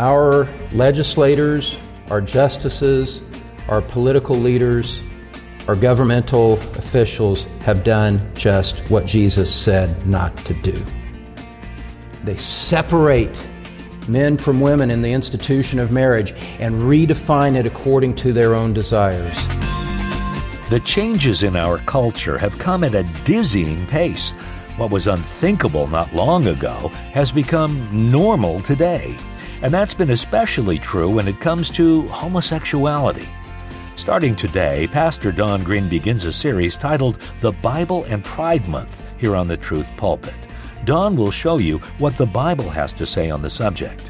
our legislators, our justices, our political leaders, our governmental officials have done just what Jesus said not to do. They separate men from women in the institution of marriage and redefine it according to their own desires. The changes in our culture have come at a dizzying pace. What was unthinkable not long ago has become normal today. And that's been especially true when it comes to homosexuality. Starting today, Pastor Don Green begins a series titled The Bible and Pride Month here on the Truth Pulpit. Don will show you what the Bible has to say on the subject.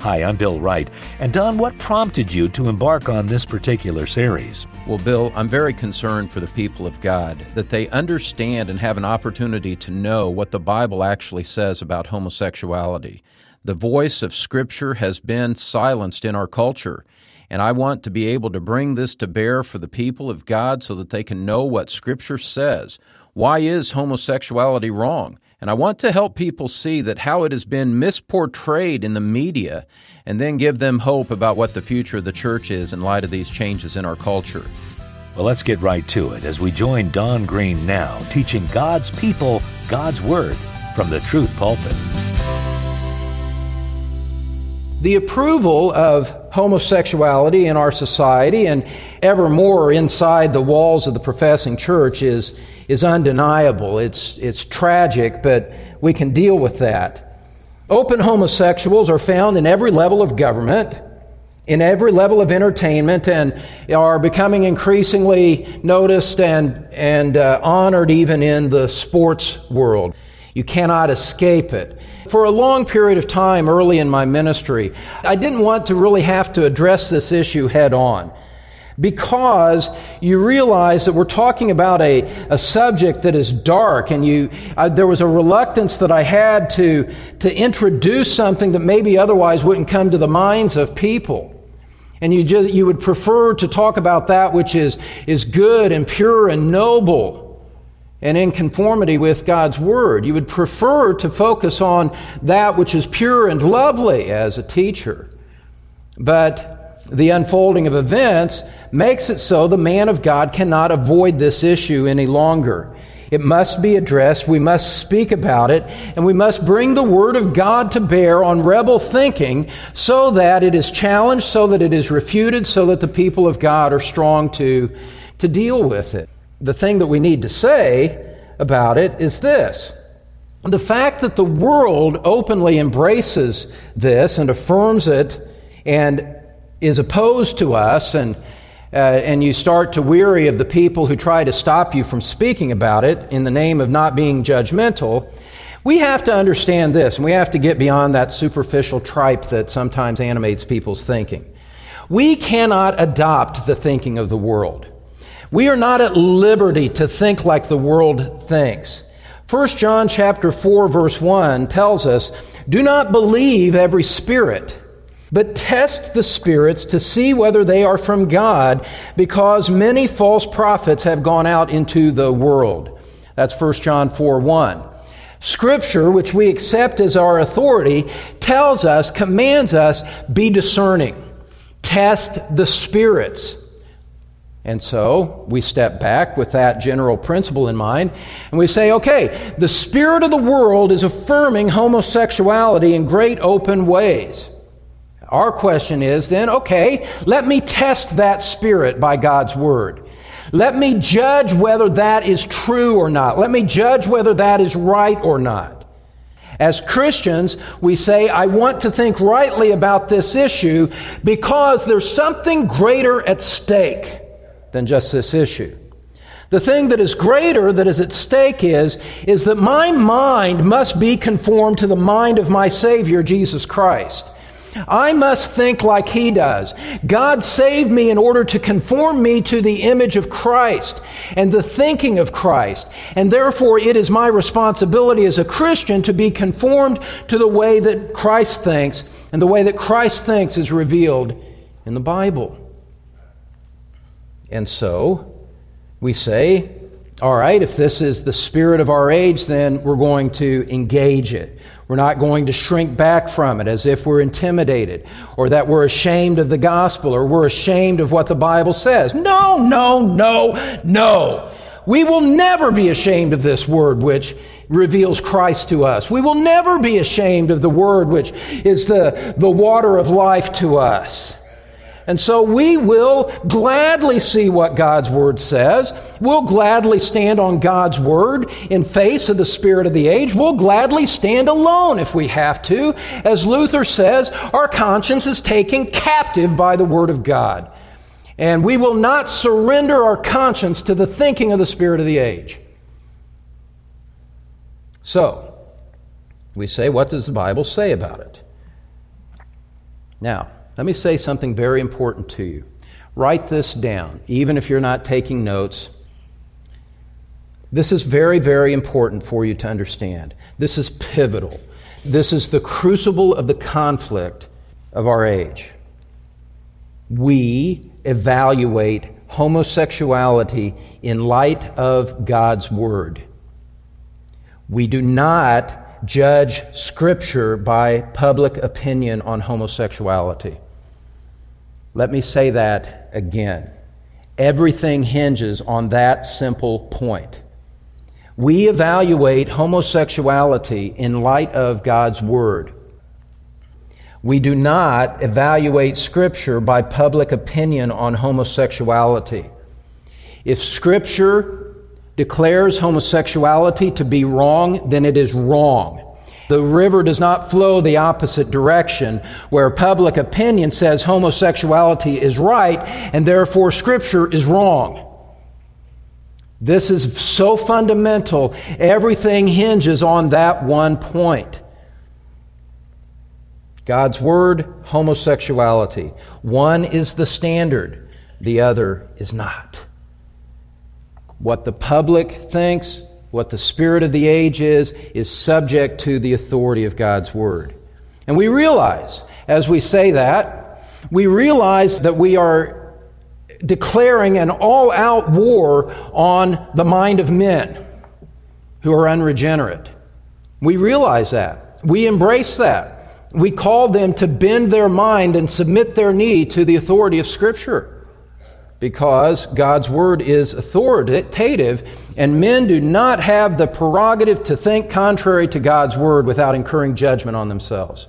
Hi, I'm Bill Wright. And Don, what prompted you to embark on this particular series? Well, Bill, I'm very concerned for the people of God that they understand and have an opportunity to know what the Bible actually says about homosexuality. The voice of Scripture has been silenced in our culture. And I want to be able to bring this to bear for the people of God so that they can know what Scripture says. Why is homosexuality wrong? And I want to help people see that how it has been misportrayed in the media and then give them hope about what the future of the church is in light of these changes in our culture. Well, let's get right to it as we join Don Green now, teaching God's people God's Word from the Truth Pulpit. The approval of homosexuality in our society and ever more inside the walls of the professing church is is undeniable. It's, it's tragic, but we can deal with that. Open homosexuals are found in every level of government, in every level of entertainment, and are becoming increasingly noticed and, and uh, honored even in the sports world. You cannot escape it. For a long period of time early in my ministry, I didn't want to really have to address this issue head on. Because you realize that we're talking about a, a subject that is dark and you there was a reluctance that i had to to introduce something that maybe otherwise wouldn't come to the minds of people. And you just you would prefer to talk about that which is is good and pure and noble and in conformity with God's Word. You would prefer to focus on that which is pure and lovely as a teacher. But the unfolding of events makes it so the man of God cannot avoid this issue any longer. It must be addressed, we must speak about it, and we must bring the Word of God to bear on rebel thinking so that it is challenged, so that it is refuted, so that the people of God are strong to, to deal with it. The thing that we need to say about it is this. The fact that the world openly embraces this and affirms it and is opposed to us and uh, and you start to weary of the people who try to stop you from speaking about it in the name of not being judgmental, we have to understand this, and we have to get beyond that superficial tripe that sometimes animates people's thinking. We cannot adopt the thinking of the world. We are not at liberty to think like the world thinks. 1 John chapter 4 verse 1 tells us, "Do not believe every spirit." But test the spirits to see whether they are from God, because many false prophets have gone out into the world. That's 1 John 4 1. Scripture, which we accept as our authority, tells us, commands us, be discerning. Test the spirits. And so we step back with that general principle in mind and we say, okay, the spirit of the world is affirming homosexuality in great open ways. Our question is then, okay, let me test that spirit by God's word. Let me judge whether that is true or not. Let me judge whether that is right or not. As Christians, we say, I want to think rightly about this issue because there's something greater at stake than just this issue. The thing that is greater that is at stake is, is that my mind must be conformed to the mind of my Savior, Jesus Christ. I must think like he does. God saved me in order to conform me to the image of Christ and the thinking of Christ. And therefore, it is my responsibility as a Christian to be conformed to the way that Christ thinks. And the way that Christ thinks is revealed in the Bible. And so, we say, All right, if this is the spirit of our age, then we're going to engage it. We're not going to shrink back from it as if we're intimidated or that we're ashamed of the gospel or we're ashamed of what the Bible says. No, no, no, no. We will never be ashamed of this word which reveals Christ to us. We will never be ashamed of the word which is the, the water of life to us. And so we will gladly see what God's Word says. We'll gladly stand on God's Word in face of the Spirit of the age. We'll gladly stand alone if we have to. As Luther says, our conscience is taken captive by the Word of God. And we will not surrender our conscience to the thinking of the Spirit of the age. So, we say, what does the Bible say about it? Now, let me say something very important to you. Write this down, even if you're not taking notes. This is very, very important for you to understand. This is pivotal. This is the crucible of the conflict of our age. We evaluate homosexuality in light of God's Word. We do not judge Scripture by public opinion on homosexuality. Let me say that again. Everything hinges on that simple point. We evaluate homosexuality in light of God's Word. We do not evaluate Scripture by public opinion on homosexuality. If Scripture declares homosexuality to be wrong, then it is wrong. The river does not flow the opposite direction, where public opinion says homosexuality is right and therefore Scripture is wrong. This is so fundamental, everything hinges on that one point. God's Word, homosexuality. One is the standard, the other is not. What the public thinks, what the spirit of the age is, is subject to the authority of God's Word. And we realize, as we say that, we realize that we are declaring an all out war on the mind of men who are unregenerate. We realize that. We embrace that. We call them to bend their mind and submit their knee to the authority of Scripture because God's word is authoritative, and men do not have the prerogative to think contrary to God's word without incurring judgment on themselves.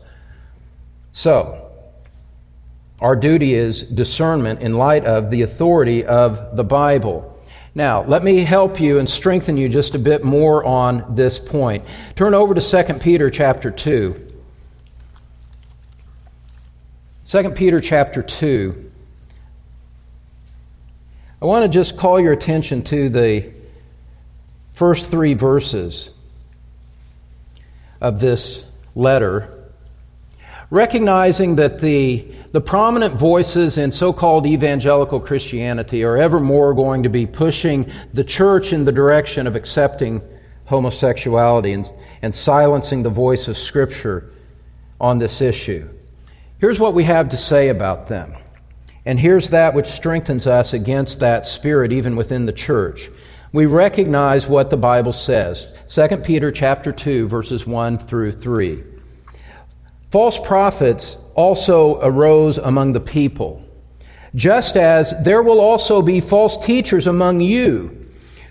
So, our duty is discernment in light of the authority of the Bible. Now, let me help you and strengthen you just a bit more on this point. Turn over to 2 Peter chapter 2. 2 Peter chapter 2. I want to just call your attention to the first three verses of this letter, recognizing that the, the prominent voices in so called evangelical Christianity are ever more going to be pushing the church in the direction of accepting homosexuality and, and silencing the voice of Scripture on this issue. Here's what we have to say about them. And here's that which strengthens us against that spirit even within the church. We recognize what the Bible says. 2 Peter chapter 2 verses 1 through 3. False prophets also arose among the people, just as there will also be false teachers among you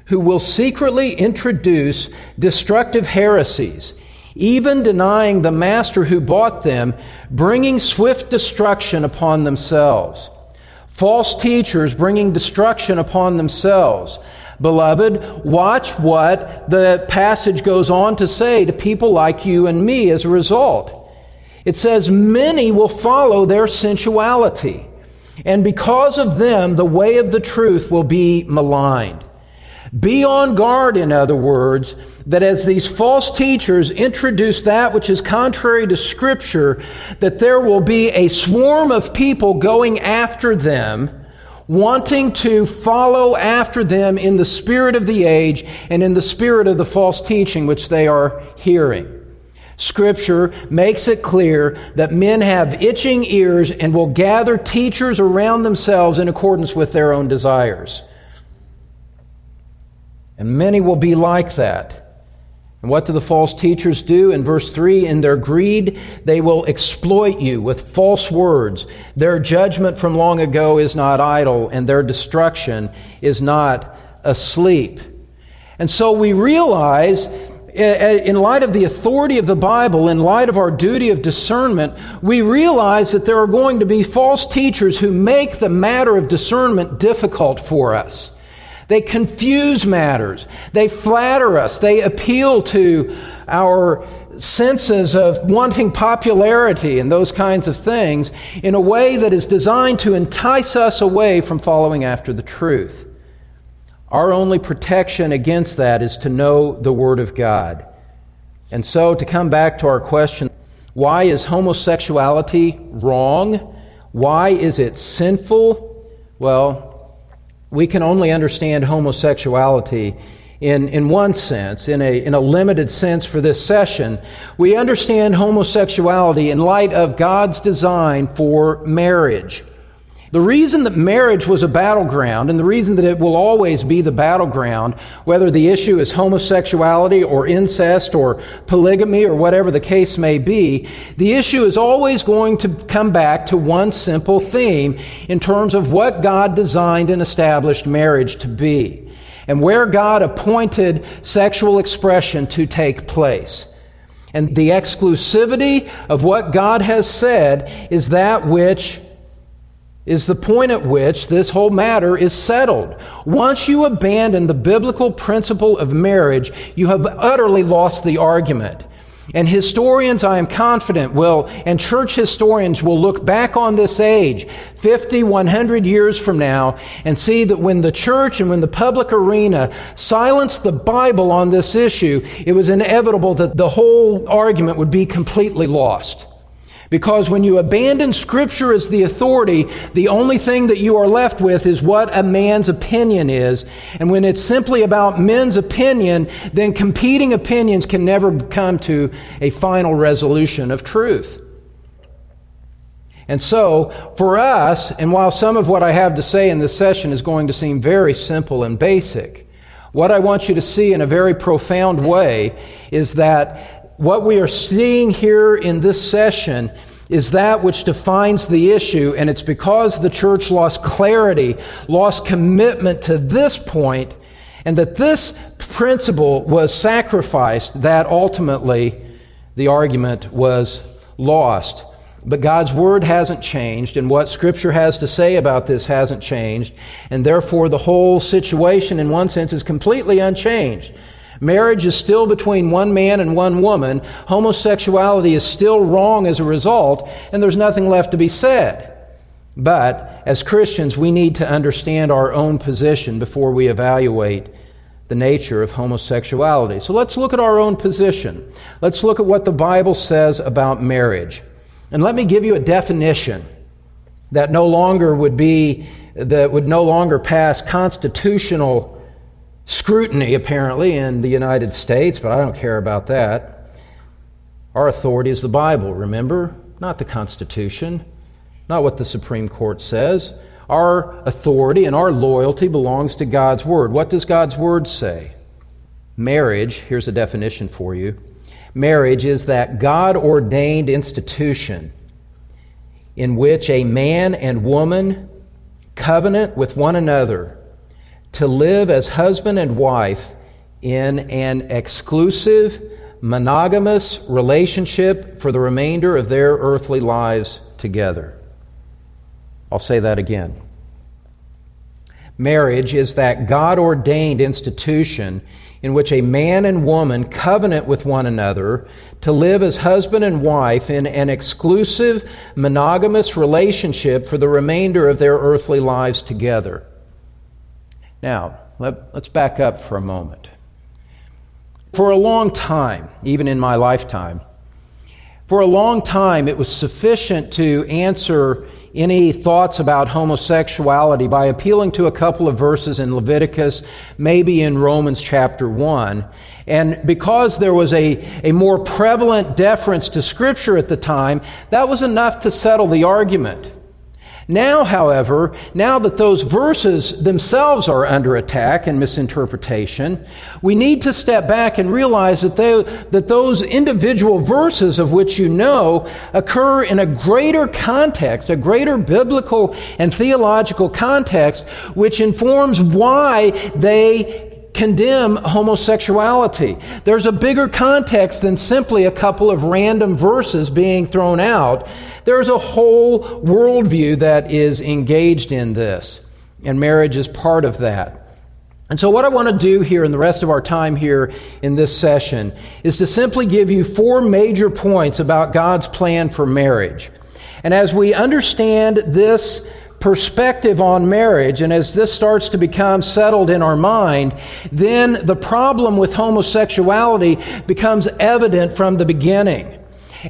who will secretly introduce destructive heresies, even denying the master who bought them, bringing swift destruction upon themselves false teachers bringing destruction upon themselves. Beloved, watch what the passage goes on to say to people like you and me as a result. It says, Many will follow their sensuality, and because of them, the way of the truth will be maligned. Be on guard, in other words, that as these false teachers introduce that which is contrary to Scripture, that there will be a swarm of people going after them, wanting to follow after them in the spirit of the age and in the spirit of the false teaching which they are hearing. Scripture makes it clear that men have itching ears and will gather teachers around themselves in accordance with their own desires. And many will be like that. And what do the false teachers do? In verse 3 In their greed, they will exploit you with false words. Their judgment from long ago is not idle, and their destruction is not asleep. And so we realize, eh, eh, in light of the authority of the Bible, in light of our duty of discernment, we realize that there are going to be false teachers who make the matter of discernment difficult for us. They confuse matters. They flatter us. They appeal to our senses of wanting popularity and those kinds of things in a way that is designed to entice us away from following after the truth. Our only protection against that is to know the Word of God. And so, to come back to our question why is homosexuality wrong? Why is it sinful? Well, we can only understand homosexuality in, in one sense, in a, in a limited sense for this session. We understand homosexuality in light of God's design for marriage. The reason that marriage was a battleground, and the reason that it will always be the battleground, whether the issue is homosexuality or incest or polygamy or whatever the case may be, the issue is always going to come back to one simple theme in terms of what God designed and established marriage to be, and where God appointed sexual expression to take place. And the exclusivity of what God has said is that which is the point at which this whole matter is settled. Once you abandon the biblical principle of marriage, you have utterly lost the argument. And historians, I am confident, will, and church historians will look back on this age 50, 100 years from now and see that when the church and when the public arena silenced the Bible on this issue, it was inevitable that the whole argument would be completely lost. Because when you abandon Scripture as the authority, the only thing that you are left with is what a man's opinion is. And when it's simply about men's opinion, then competing opinions can never come to a final resolution of truth. And so, for us, and while some of what I have to say in this session is going to seem very simple and basic, what I want you to see in a very profound way is that what we are seeing here in this session is that which defines the issue, and it's because the church lost clarity, lost commitment to this point, and that this principle was sacrificed, that ultimately the argument was lost. But God's word hasn't changed, and what Scripture has to say about this hasn't changed, and therefore the whole situation, in one sense, is completely unchanged. Marriage is still between one man and one woman. Homosexuality is still wrong as a result, and there's nothing left to be said. But as Christians, we need to understand our own position before we evaluate the nature of homosexuality. So let's look at our own position. Let's look at what the Bible says about marriage. And let me give you a definition that no longer would be that would no longer pass constitutional scrutiny, apparently, in the United States, but I don't care about that. Our authority is the Bible, remember? Not the Constitution, not what the Supreme Court says. Our authority and our loyalty belongs to God's Word. What does God's Word say? Marriage, here's a definition for you marriage is that God ordained institution in which a man and woman covenant with one another to live as husband and wife in an exclusive, monogamous relationship for the remainder of their earthly lives together. I'll say that again. Marriage is that God ordained institution in which a man and woman covenant with one another to live as husband and wife in an exclusive, monogamous relationship for the remainder of their earthly lives together. Now, let, us back up for a moment. For a long time, even in my lifetime, for a long time it was sufficient to answer any thoughts about homosexuality by appealing to a couple of verses in Leviticus, maybe in Romans chapter 1. And because there was a, a more prevalent deference to Scripture at the time, that was enough to settle the argument. Now, however, now that those verses themselves are under attack and misinterpretation, we need to step back and realize that, they, that those individual verses of which you know occur in a greater context, a greater biblical and theological context, which informs why they condemn homosexuality. There's a bigger context than simply a couple of random verses being thrown out. There's a whole worldview that is engaged in this, and marriage is part of that. And so, what I want to do here in the rest of our time here in this session is to simply give you four major points about God's plan for marriage. And as we understand this perspective on marriage, and as this starts to become settled in our mind, then the problem with homosexuality becomes evident from the beginning.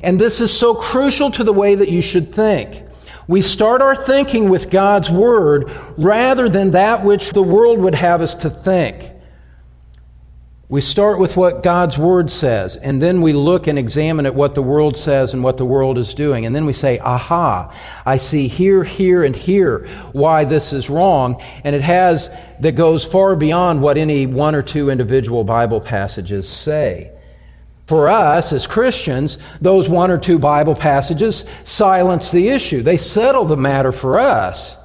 And this is so crucial to the way that you should think. We start our thinking with God's Word rather than that which the world would have us to think. We start with what God's Word says, and then we look and examine at what the world says and what the world is doing. And then we say, aha, I see here, here, and here why this is wrong. And it has, that goes far beyond what any one or two individual Bible passages say. For us as Christians, those one or two Bible passages silence the issue. They settle the matter for us.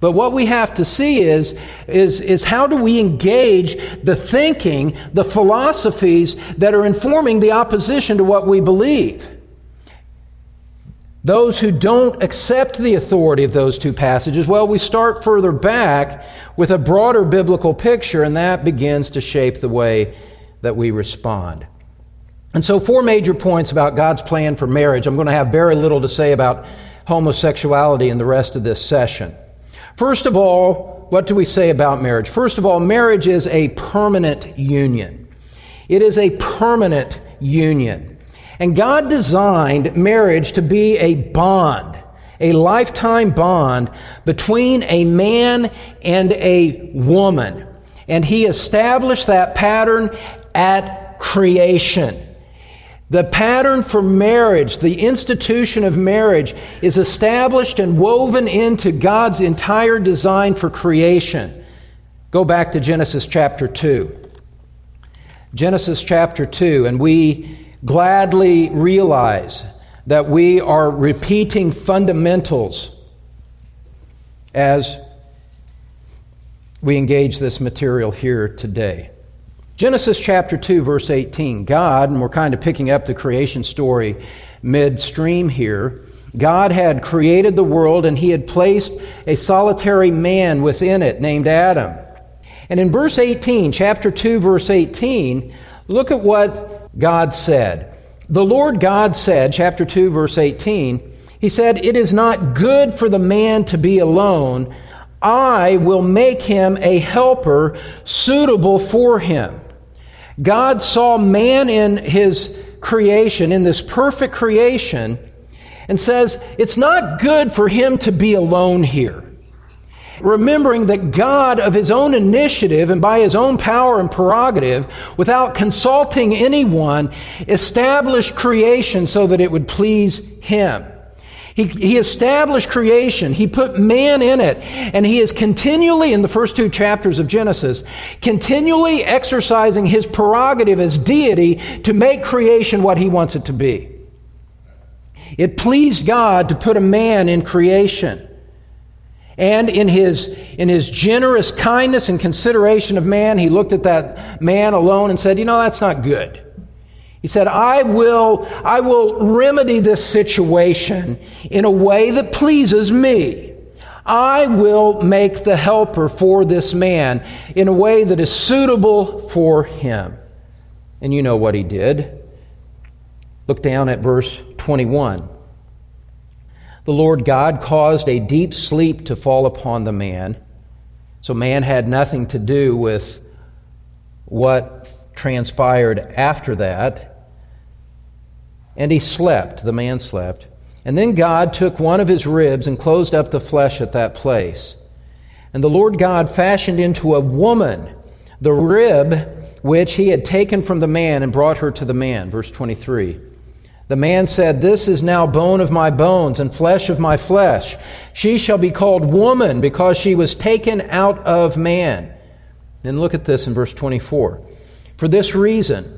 But what we have to see is, is, is how do we engage the thinking, the philosophies that are informing the opposition to what we believe. Those who don't accept the authority of those two passages, well, we start further back with a broader biblical picture, and that begins to shape the way that we respond. And so, four major points about God's plan for marriage. I'm going to have very little to say about homosexuality in the rest of this session. First of all, what do we say about marriage? First of all, marriage is a permanent union. It is a permanent union. And God designed marriage to be a bond, a lifetime bond between a man and a woman. And He established that pattern at creation. The pattern for marriage, the institution of marriage, is established and woven into God's entire design for creation. Go back to Genesis chapter 2. Genesis chapter 2, and we gladly realize that we are repeating fundamentals as we engage this material here today. Genesis chapter 2, verse 18. God, and we're kind of picking up the creation story midstream here, God had created the world and he had placed a solitary man within it named Adam. And in verse 18, chapter 2, verse 18, look at what God said. The Lord God said, chapter 2, verse 18, He said, It is not good for the man to be alone. I will make him a helper suitable for him. God saw man in his creation, in this perfect creation, and says, It's not good for him to be alone here. Remembering that God, of his own initiative and by his own power and prerogative, without consulting anyone, established creation so that it would please him. He, he established creation. He put man in it. And he is continually, in the first two chapters of Genesis, continually exercising his prerogative as deity to make creation what he wants it to be. It pleased God to put a man in creation. And in his, in his generous kindness and consideration of man, he looked at that man alone and said, You know, that's not good. He said, I will, I will remedy this situation in a way that pleases me. I will make the helper for this man in a way that is suitable for him. And you know what he did. Look down at verse 21. The Lord God caused a deep sleep to fall upon the man. So man had nothing to do with what transpired after that. And he slept, the man slept. And then God took one of his ribs and closed up the flesh at that place. And the Lord God fashioned into a woman the rib which he had taken from the man and brought her to the man. Verse 23. The man said, This is now bone of my bones and flesh of my flesh. She shall be called woman because she was taken out of man. Then look at this in verse 24. For this reason,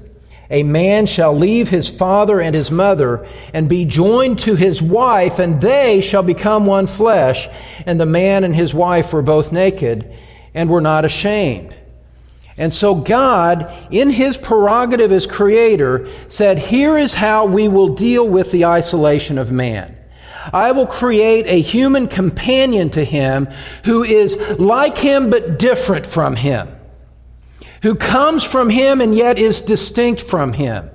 a man shall leave his father and his mother and be joined to his wife, and they shall become one flesh. And the man and his wife were both naked and were not ashamed. And so God, in his prerogative as creator, said, Here is how we will deal with the isolation of man. I will create a human companion to him who is like him but different from him, who comes from him and yet is distinct from him,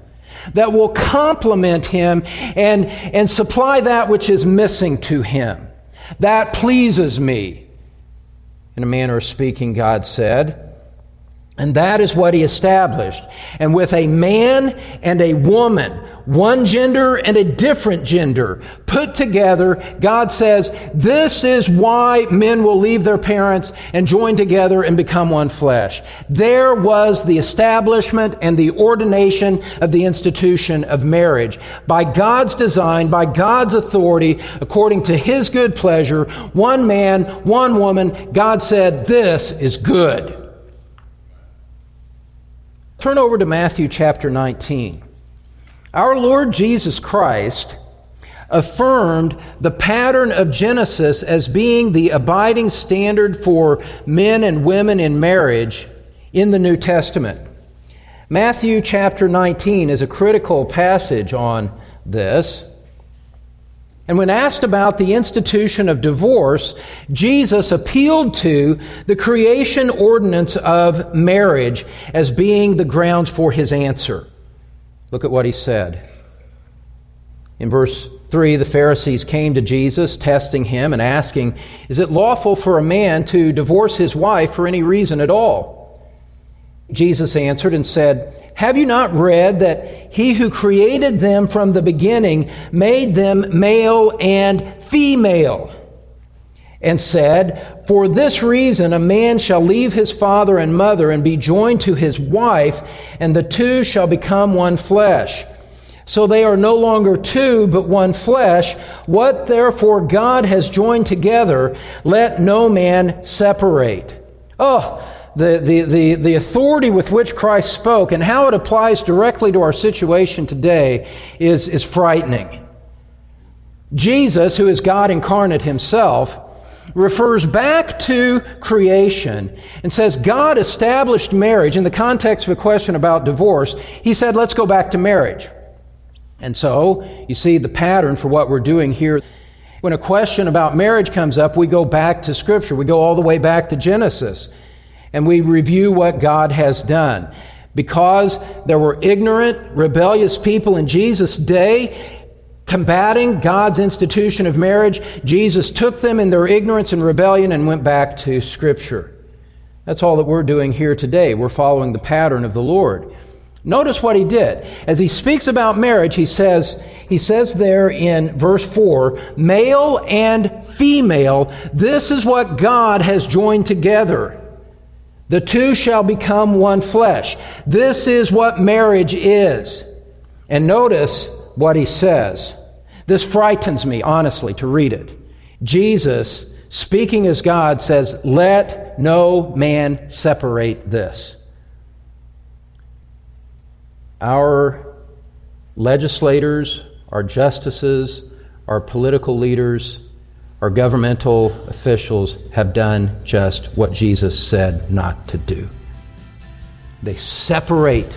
that will complement him and, and supply that which is missing to him. That pleases me. In a manner of speaking, God said. And that is what he established. And with a man and a woman, one gender and a different gender put together, God says, this is why men will leave their parents and join together and become one flesh. There was the establishment and the ordination of the institution of marriage. By God's design, by God's authority, according to his good pleasure, one man, one woman, God said, this is good. Turn over to Matthew chapter 19. Our Lord Jesus Christ affirmed the pattern of Genesis as being the abiding standard for men and women in marriage in the New Testament. Matthew chapter 19 is a critical passage on this. And when asked about the institution of divorce, Jesus appealed to the creation ordinance of marriage as being the grounds for his answer. Look at what he said. In verse 3, the Pharisees came to Jesus, testing him and asking, Is it lawful for a man to divorce his wife for any reason at all? Jesus answered and said, Have you not read that he who created them from the beginning made them male and female? And said, For this reason a man shall leave his father and mother and be joined to his wife, and the two shall become one flesh. So they are no longer two, but one flesh. What therefore God has joined together, let no man separate. Oh, the, the, the, the authority with which Christ spoke and how it applies directly to our situation today is, is frightening. Jesus, who is God incarnate himself, refers back to creation and says God established marriage in the context of a question about divorce. He said, let's go back to marriage. And so, you see the pattern for what we're doing here. When a question about marriage comes up, we go back to Scripture. We go all the way back to Genesis and we review what God has done. Because there were ignorant, rebellious people in Jesus' day combating God's institution of marriage, Jesus took them in their ignorance and rebellion and went back to Scripture. That's all that we're doing here today. We're following the pattern of the Lord. Notice what he did. As he speaks about marriage, he says, he says there in verse 4, male and female, this is what God has joined together. The two shall become one flesh. This is what marriage is. And notice what he says. This frightens me, honestly, to read it. Jesus, speaking as God, says, Let no man separate this. Our legislators, our justices, our political leaders, our governmental officials have done just what Jesus said not to do. They separate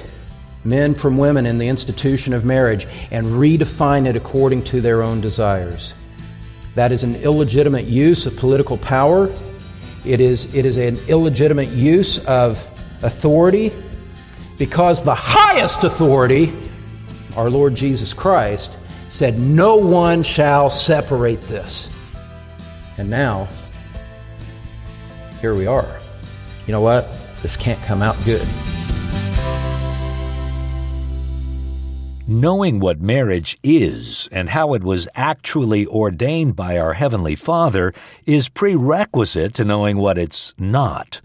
men from women in the institution of marriage and redefine it according to their own desires. That is an illegitimate use of political power. It is, it is an illegitimate use of authority because the highest authority, our Lord Jesus Christ, said, No one shall separate this. And now, here we are. You know what? This can't come out good. Knowing what marriage is and how it was actually ordained by our Heavenly Father is prerequisite to knowing what it's not.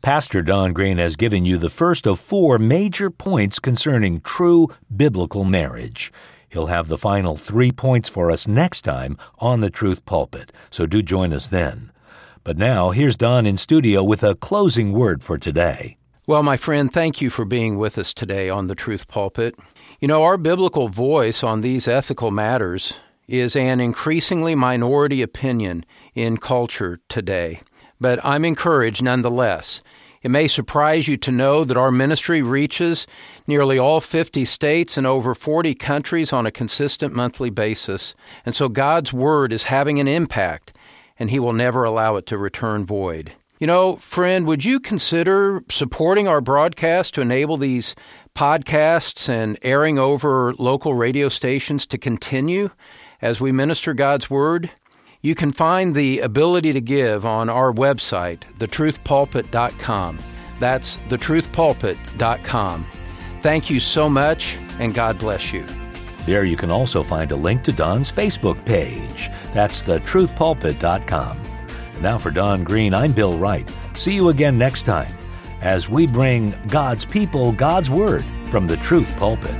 Pastor Don Green has given you the first of four major points concerning true biblical marriage. He'll have the final three points for us next time on the Truth Pulpit, so do join us then. But now, here's Don in studio with a closing word for today. Well, my friend, thank you for being with us today on the Truth Pulpit. You know, our biblical voice on these ethical matters is an increasingly minority opinion in culture today. But I'm encouraged nonetheless. It may surprise you to know that our ministry reaches nearly all 50 states and over 40 countries on a consistent monthly basis. And so God's Word is having an impact, and He will never allow it to return void. You know, friend, would you consider supporting our broadcast to enable these podcasts and airing over local radio stations to continue as we minister God's Word? You can find the ability to give on our website, thetruthpulpit.com. That's thetruthpulpit.com. Thank you so much, and God bless you. There you can also find a link to Don's Facebook page. That's thetruthpulpit.com. Now for Don Green, I'm Bill Wright. See you again next time as we bring God's people God's Word from the Truth Pulpit.